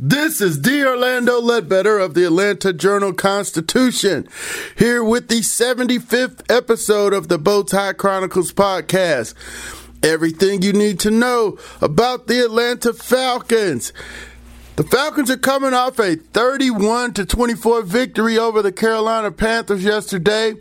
This is D. Orlando Ledbetter of the Atlanta Journal Constitution, here with the 75th episode of the Bowtie Chronicles podcast. Everything you need to know about the Atlanta Falcons. The Falcons are coming off a 31 to 24 victory over the Carolina Panthers yesterday.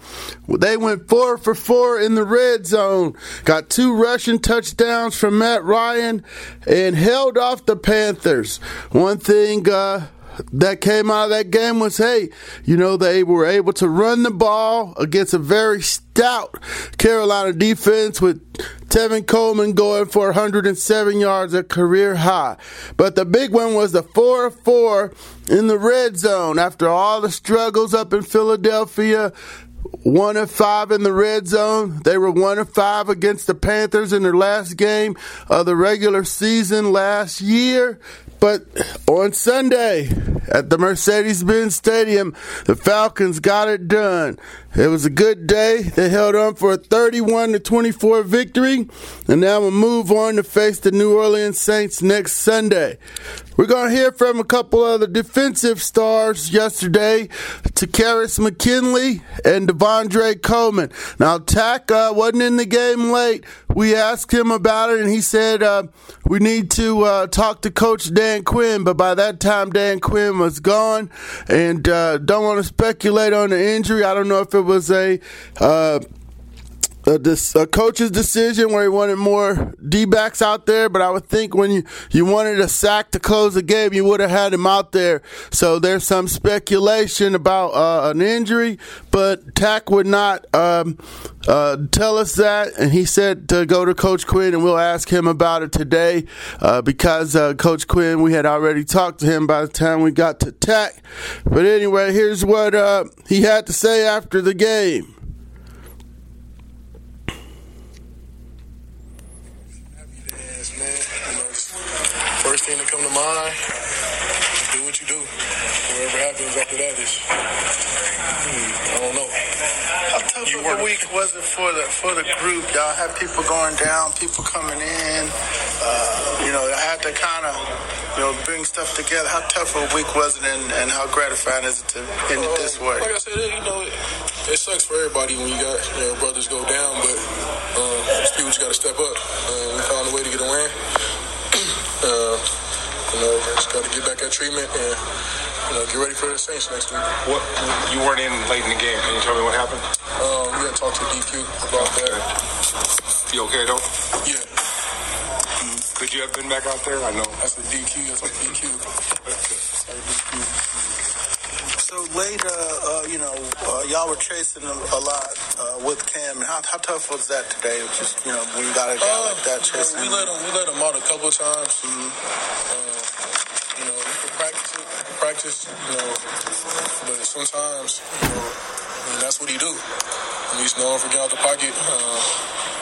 They went 4 for 4 in the red zone. Got two rushing touchdowns from Matt Ryan and held off the Panthers. One thing uh, that came out of that game was hey, you know, they were able to run the ball against a very stout Carolina defense with Tevin Coleman going for 107 yards, a career high. But the big one was the 4 4 in the red zone after all the struggles up in Philadelphia one of five in the red zone. They were one of five against the Panthers in their last game of the regular season last year. But on Sunday at the Mercedes Benz Stadium, the Falcons got it done. It was a good day. They held on for a 31 to 24 victory, and now we'll move on to face the New Orleans Saints next Sunday. We're going to hear from a couple of the defensive stars yesterday, Takkarist McKinley and De'Vondre Coleman. Now, Tack uh, wasn't in the game late. We asked him about it, and he said uh, we need to uh, talk to Coach Dan Quinn, but by that time, Dan Quinn was gone, and uh, don't want to speculate on the injury. I don't know if it was a uh, a, a, coach's decision where he wanted more D backs out there, but I would think when you, you wanted a sack to close the game, you would have had him out there. So there's some speculation about uh, an injury, but Tack would not um, uh, tell us that, and he said to go to Coach Quinn, and we'll ask him about it today uh, because uh, Coach Quinn, we had already talked to him by the time we got to Tack. But anyway, here's what uh, he had to say after the game. First thing to come to mind, do what you do. Whatever happens after that is, hmm, I don't know. How tough you of a week was it for the for the group? Y'all had people going down, people coming in. Uh, you know, I had to kind of you know bring stuff together. How tough of a week was it, and, and how gratifying is it to end it this way? Like I said, you know, it, it sucks for everybody when you got you know, brothers go down, but um, people just got to step up. Uh, we found a way to get a win. Uh, you know, just got to get back that treatment and you know get ready for the Saints next week. What you weren't in late in the game? Can you tell me what happened? Um, we got to talk to DQ about that. You okay though? Yeah. Could you have been back out there? I know. That's a DQ. That's a DQ. So later, uh, you know, uh, y'all were chasing a, a lot uh, with Cam. How, how, tough was that today? Just you know, when you got a guy like that chasing. We let him. We let him out a couple of times. Mm-hmm. you know, we could practice it. Practice. You know, but sometimes, you know, I mean, that's what he do. And he's known for getting out the pocket. Uh,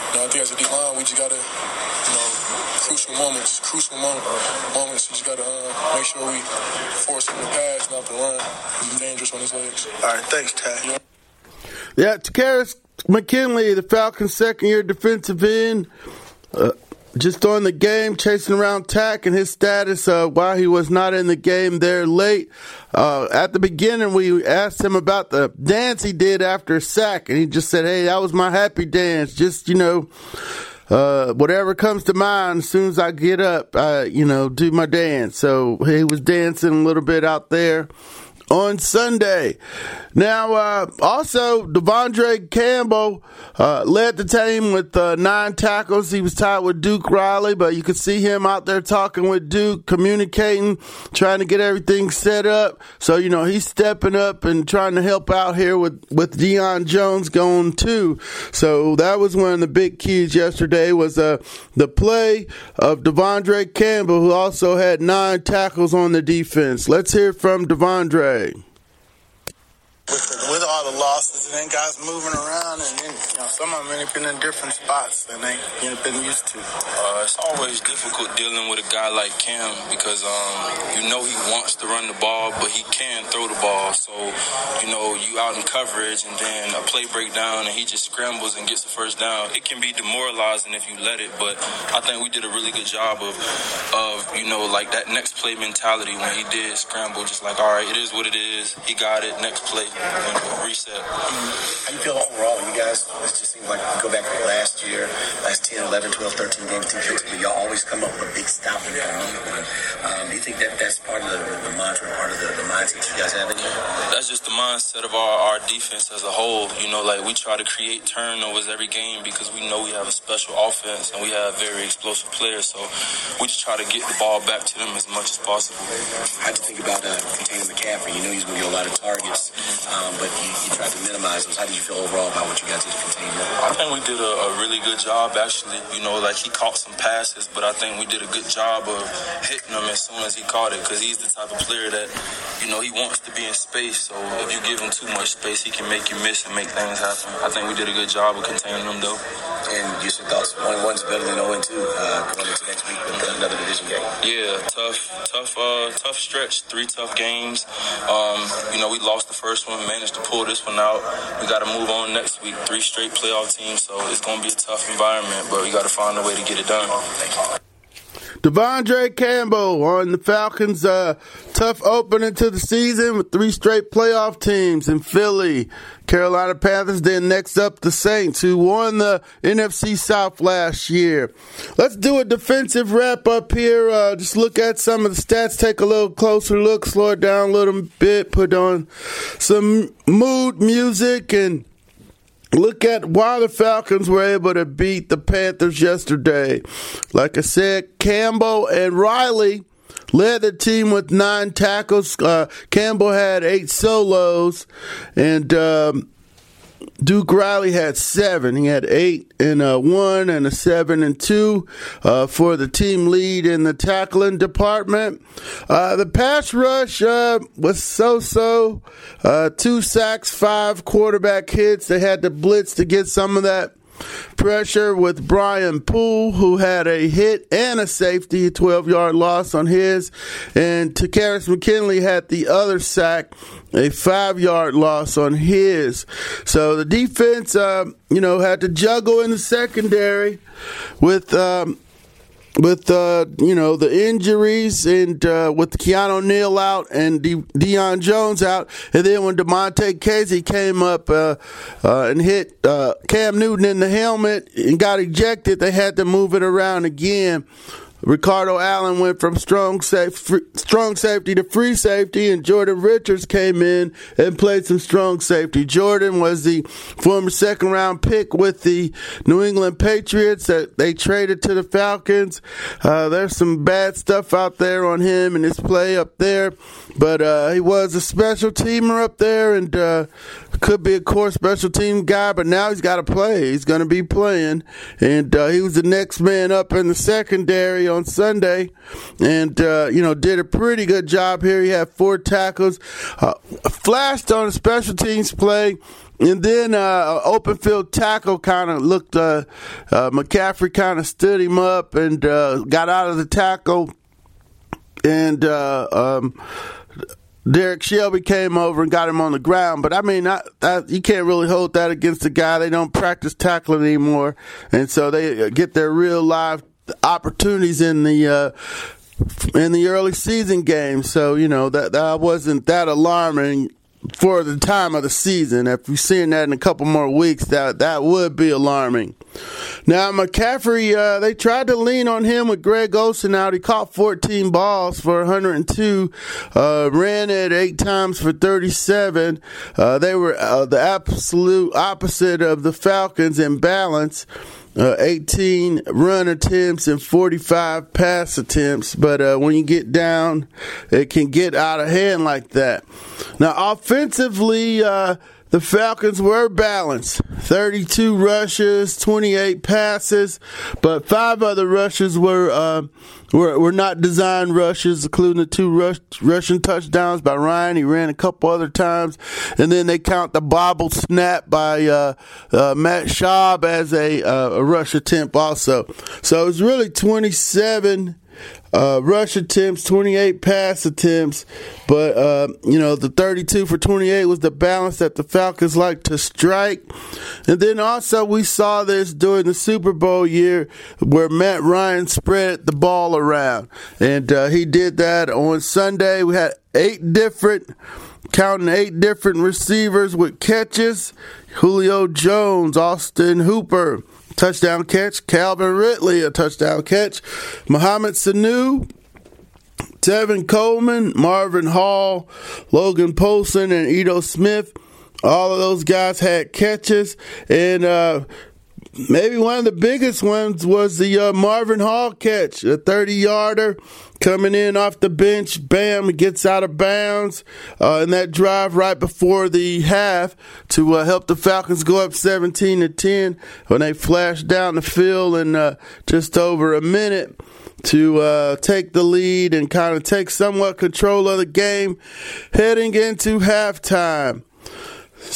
you know, I think as a D line, we just gotta, you know, crucial moments, crucial moment, moments. You just gotta uh, make sure we force him to pass, not to run. He's dangerous on his legs. All right, thanks, Tad. Yeah, yeah Takkarist McKinley, the Falcons' second-year defensive end. Uh, just on the game, chasing around Tack and his status uh, while he was not in the game there late. Uh, at the beginning, we asked him about the dance he did after a sack, and he just said, Hey, that was my happy dance. Just, you know, uh, whatever comes to mind as soon as I get up, I, you know, do my dance. So he was dancing a little bit out there on Sunday. Now, uh, also, De'Vondre Campbell uh, led the team with uh, nine tackles. He was tied with Duke Riley, but you could see him out there talking with Duke, communicating, trying to get everything set up. So, you know, he's stepping up and trying to help out here with, with Deion Jones going too. So that was one of the big keys yesterday was uh, the play of De'Vondre Campbell, who also had nine tackles on the defense. Let's hear from De'Vondre the, with all the losses and then guys moving around and then you know some of them have been in different spots than they know, been used to. Uh, it's always difficult dealing with a guy like Cam because um, you know he wants to run the ball, but he can throw the ball. So you know you out in coverage and then a play breakdown and he just scrambles and gets the first down. It can be demoralizing if you let it, but I think we did a really good job of of you know like that next play mentality when he did scramble, just like all right, it is what it is. He got it. Next play and reset. How you feel overall? You guys, this just seems like go back to last year, last 10, 11, 12, 13 games defensively, y'all always come up with a big stop when y'all. Um, do you think that that's part of the, the mantra, part of the, the mindset you guys have in here? That's just the mindset of our, our defense as a whole. You know, like we try to create turnovers every game because we know we have a special offense and we have very explosive players. So we just try to get the ball back to them as much as possible. How'd you think about uh, containing McCaffrey? You know he's going to get a lot of targets um, minimize those. How did you feel overall about what you guys did to contain him? I think we did a, a, really good job, actually. You know, like he caught some passes, but I think we did a good job of hitting him as soon as he caught it because he's the type of player that, you know, he wants to be in space. So if you give him too much space, he can make you miss and make things happen. I think we did a good job of containing him, though. And your thoughts, one one's better than 0 2 uh, going into next week with another division game. Yeah, tough, tough, uh, tough stretch. Three tough games. Um, you know, we lost the first one, managed to pull this one out. We got to move on next week. Three straight playoff teams, so it's going to be a tough environment, but we got to find a way to get it done. De'Vondre Campbell on the Falcons' uh, tough opening to the season with three straight playoff teams in Philly, Carolina Panthers. Then next up, the Saints, who won the NFC South last year. Let's do a defensive wrap up here. Uh, just look at some of the stats, take a little closer look, slow it down a little bit, put on some mood music, and Look at why the Falcons were able to beat the Panthers yesterday. Like I said, Campbell and Riley led the team with nine tackles. Uh, Campbell had eight solos, and um, Duke Riley had seven. He had eight and a one and a seven and two uh, for the team lead in the tackling department. Uh, the pass rush uh, was so-so. Uh, two sacks, five quarterback hits. They had to blitz to get some of that pressure with Brian Poole, who had a hit and a safety, 12 yard loss on his. And Takkarist McKinley had the other sack, a five yard loss on his. So the defense, uh, you know, had to juggle in the secondary with. Um, with uh, you know the injuries and uh, with Keanu Neal out and De- Deion Jones out, and then when Damontae Kazee came up uh, uh, and hit uh, Cam Newton in the helmet and got ejected, they had to move it around again. Ricardo Allen went from strong safe, free, strong safety to free safety, and Jordan Richards came in and played some strong safety. Jordan was the former second round pick with the New England Patriots that they traded to the Falcons. Uh, there's some bad stuff out there on him and his play up there, but uh, he was a special teamer up there and uh, could be a core special team guy. But now he's got to play. He's going to be playing, and uh, he was the next man up in the secondary on Sunday, and uh, you know did a pretty good job here. He had four tackles, uh, flashed on a special teams play. And then uh, open field tackle kind of looked. Uh, uh, McCaffrey kind of stood him up and uh, got out of the tackle, and um, Derrick Shelby came over and got him on the ground. But I mean, I, I, you can't really hold that against the guy. They don't practice tackling anymore, and so they get their real live opportunities in the uh, in the early season games. So you know that that wasn't that alarming for the time of the season. If you're seeing that in a couple more weeks, that that would be alarming. Now McCaffrey, uh, they tried to lean on him with Greg Olsen out. He caught 14 balls for 102, uh, ran it eight times for 37. Uh, they were uh, the absolute opposite of the Falcons in balance uh, 18 run attempts and 45 pass attempts. But uh, when you get down, it can get out of hand like that. Now, offensively, uh, the Falcons were balanced 32 rushes, 28 passes, but five other rushes were, uh, were, were not designed rushes, including the two rush, rushing touchdowns by Ryan. He ran a couple other times. And then they count the bobble snap by uh, uh, Matt Schaub as a, uh, a rush attempt also. So it was really 27 uh, rush attempts, 28 pass attempts, but uh, you know the 32 for 28 was the balance that the Falcons like to strike. And then also we saw this during the Super Bowl year where Matt Ryan spread the ball around, and uh, he did that on Sunday. We had eight different, counting eight different receivers with catches. Julio Jones, Austin Hooper touchdown catch. Calvin Ridley, a touchdown catch. Mohamed Sanu, Tevin Coleman, Marvin Hall, Logan Paulsen, and Ito Smith. All of those guys had catches. And uh, maybe one of the biggest ones was the uh, Marvin Hall catch, a 30 yarder coming in off the bench. Bam, gets out of bounds uh, in that drive right before the half to uh, help the Falcons go up 17 to 10 when they flashed down the field in uh, just over a minute to uh, take the lead and kind of take somewhat control of the game heading into halftime.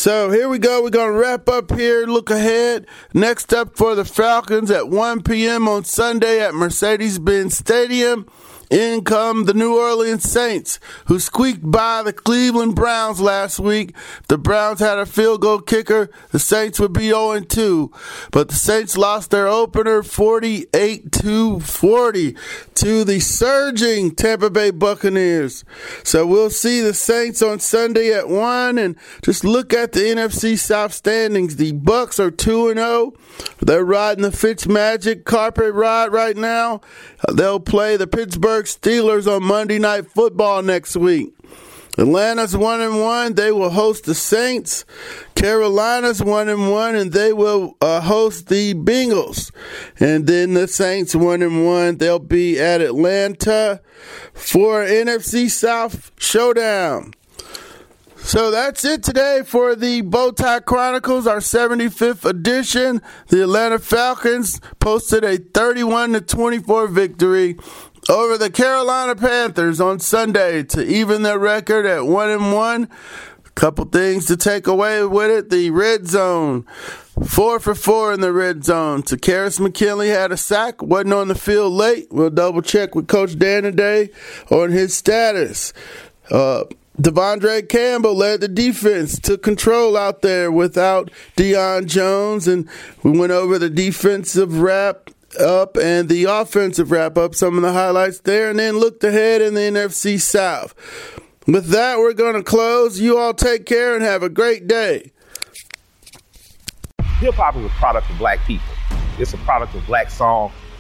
So here we go. We're going to wrap up here. Look ahead. Next up for the Falcons at 1 p.m. on Sunday at Mercedes Benz Stadium. In come the New Orleans Saints, who squeaked by the Cleveland Browns last week. If the Browns had a field goal kicker, the Saints would be 0 2. But the Saints lost their opener 48 to 40 to the surging Tampa Bay Buccaneers. So we'll see the Saints on Sunday at 1 and just look at the NFC South standings. The Bucks are 2 0. They're riding the Fitz Magic carpet ride right now. They'll play the Pittsburgh Steelers on Monday Night Football next week. Atlanta's one and one. They will host the Saints. Carolina's one and one, and they will uh, host the Bengals. And then the Saints one and one. They'll be at Atlanta for NFC South showdown. So that's it today for the Bowtie Chronicles, our 75th edition. The Atlanta Falcons posted a 31 to 24 victory over the Carolina Panthers on Sunday to even their record at 1 and 1. A couple things to take away with it. The red zone. Four for four in the red zone. To Takkarist McKinley had a sack, wasn't on the field late. We'll double check with Coach Dan today on his status. Uh, De'Vondre Campbell led the defense, took control out there without Deion Jones, and we went over the defensive wrap up and the offensive wrap up, some of the highlights there, and then looked ahead in the NFC South. With that, we're going to close. You all take care and have a great day. Hip hop is a product of black people. It's a product of black song